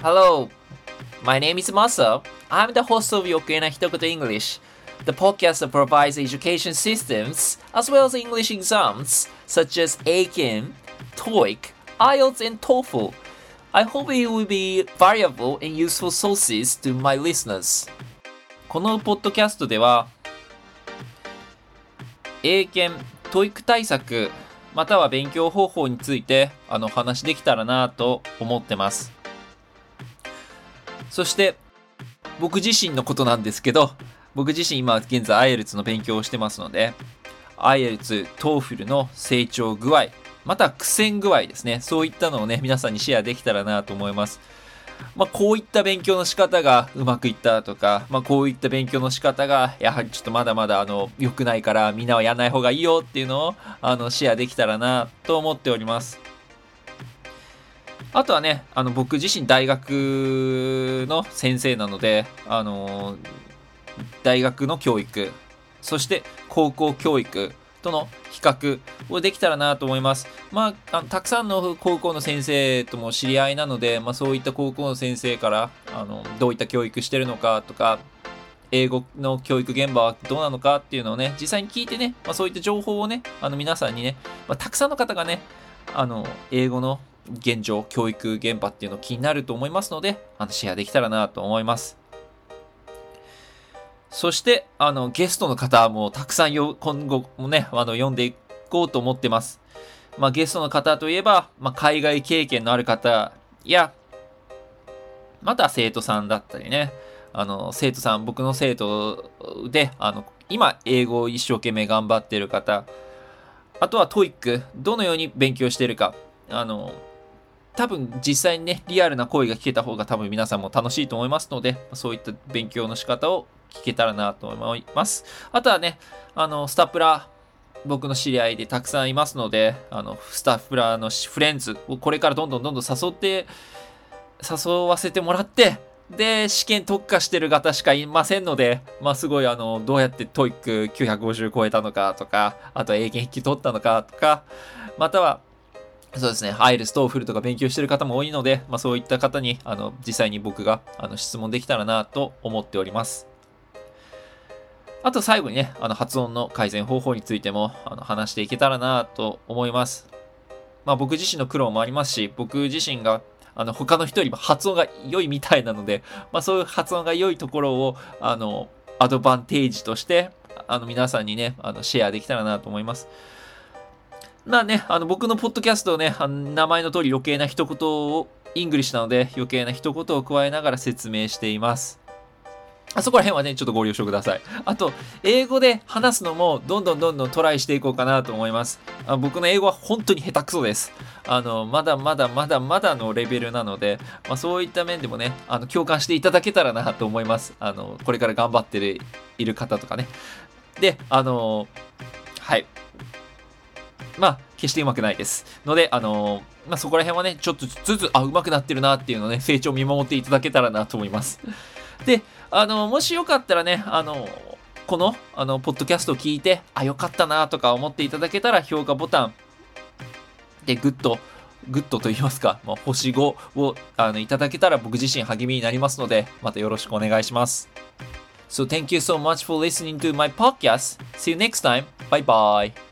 Hello, my name is Masa. I'm the host of Yokuena Hitokoto English, the podcast provides education systems as well as English exams such as AKIN, TOEIC, IELTS, and TOEFL. I hope it will be valuable and useful sources to my listeners. このポッドキャストでは、英検、TOEIC 対策、または勉強方法についてあの話できたらなと思ってます。そして、僕自身のことなんですけど、僕自身今現在 IELTS の勉強をしてますので、IELTS、TOEFL の成長具合、また苦戦具合ですね。そういったのをね、皆さんにシェアできたらなと思います。まあ、こういった勉強の仕方がうまくいったとか、まあ、こういった勉強の仕方が、やはりちょっとまだまだ、あの、良くないから、みんなはやんない方がいいよっていうのを、あの、シェアできたらなと思っております。あとはね、あの、僕自身大学の先生なので、あの、大学の教育、そして高校教育との比較をできたらなと思います。まあ、あたくさんの高校の先生とも知り合いなので、まあ、そういった高校の先生からあのどういった教育してるのかとか、英語の教育現場はどうなのかっていうのをね、実際に聞いてね、まあ、そういった情報をね、あの皆さんにね、まあ、たくさんの方がね、あの、英語の現状、教育現場っていうの気になると思いますので、あのシェアできたらなと思います。そして、あの、ゲストの方もたくさんよ今後もね、あの、読んでいこうと思ってます。まあ、ゲストの方といえば、まあ、海外経験のある方や、また生徒さんだったりね、あの、生徒さん、僕の生徒で、あの、今、英語を一生懸命頑張ってる方、あとは TOEIC、どのように勉強しているか、あの、多分実際にね、リアルな声が聞けた方が多分皆さんも楽しいと思いますので、そういった勉強の仕方を聞けたらなと思います。あとはね、あの、スタプラ、僕の知り合いでたくさんいますので、あの、スタプラのフレンズをこれからどんどんどんどん誘って、誘わせてもらって、で、試験特化してる方しかいませんので、まあすごいあの、どうやって TOEIC 950超えたのかとか、あとは英検1級取ったのかとか、または、そうですね、 IELTS、TOEFL とか勉強してる方も多いので、まあそういった方に、あの、実際に僕が、あの、質問できたらなと思っております。あと最後にね、あの発音の改善方法についてもあの話していけたらなと思います。まあ僕自身の苦労もありますし、僕自身があの他の人よりも発音が良いみたいなので、まあそういう発音が良いところをあのアドバンテージとしてあの皆さんにね、あのシェアできたらなと思います。まあね、あの僕のポッドキャストをね、名前の通り余計な一言を English なので余計な一言を加えながら説明しています。あそこら辺はね、ちょっとご了承ください。あと、英語で話すのも、どんどんどんどんトライしていこうかなと思います。あ僕の英語は本当に下手くそです。あの、まだまだまだまだのレベルなので、まあ、そういった面でもね、あの、共感していただけたらなと思います。あの、これから頑張って、いる方とかね。で、あの、はい。まあ、決してうまくないです。ので、あのまあ、そこら辺はね、ちょっとずつ、あ、うまくなってるなっていうのをね、成長を見守っていただけたらなと思います。で、あの、もしよかったらね、あの、この、あの、ポッドキャストを聞いて、あ、よかったなとか思っていただけたら、評価ボタンでグッド、グッドと言いますか、まあ、星5をあのいただけたら僕自身励みになりますので、またよろしくお願いします。So thank you so much for listening to my podcast. See you next time. Bye bye.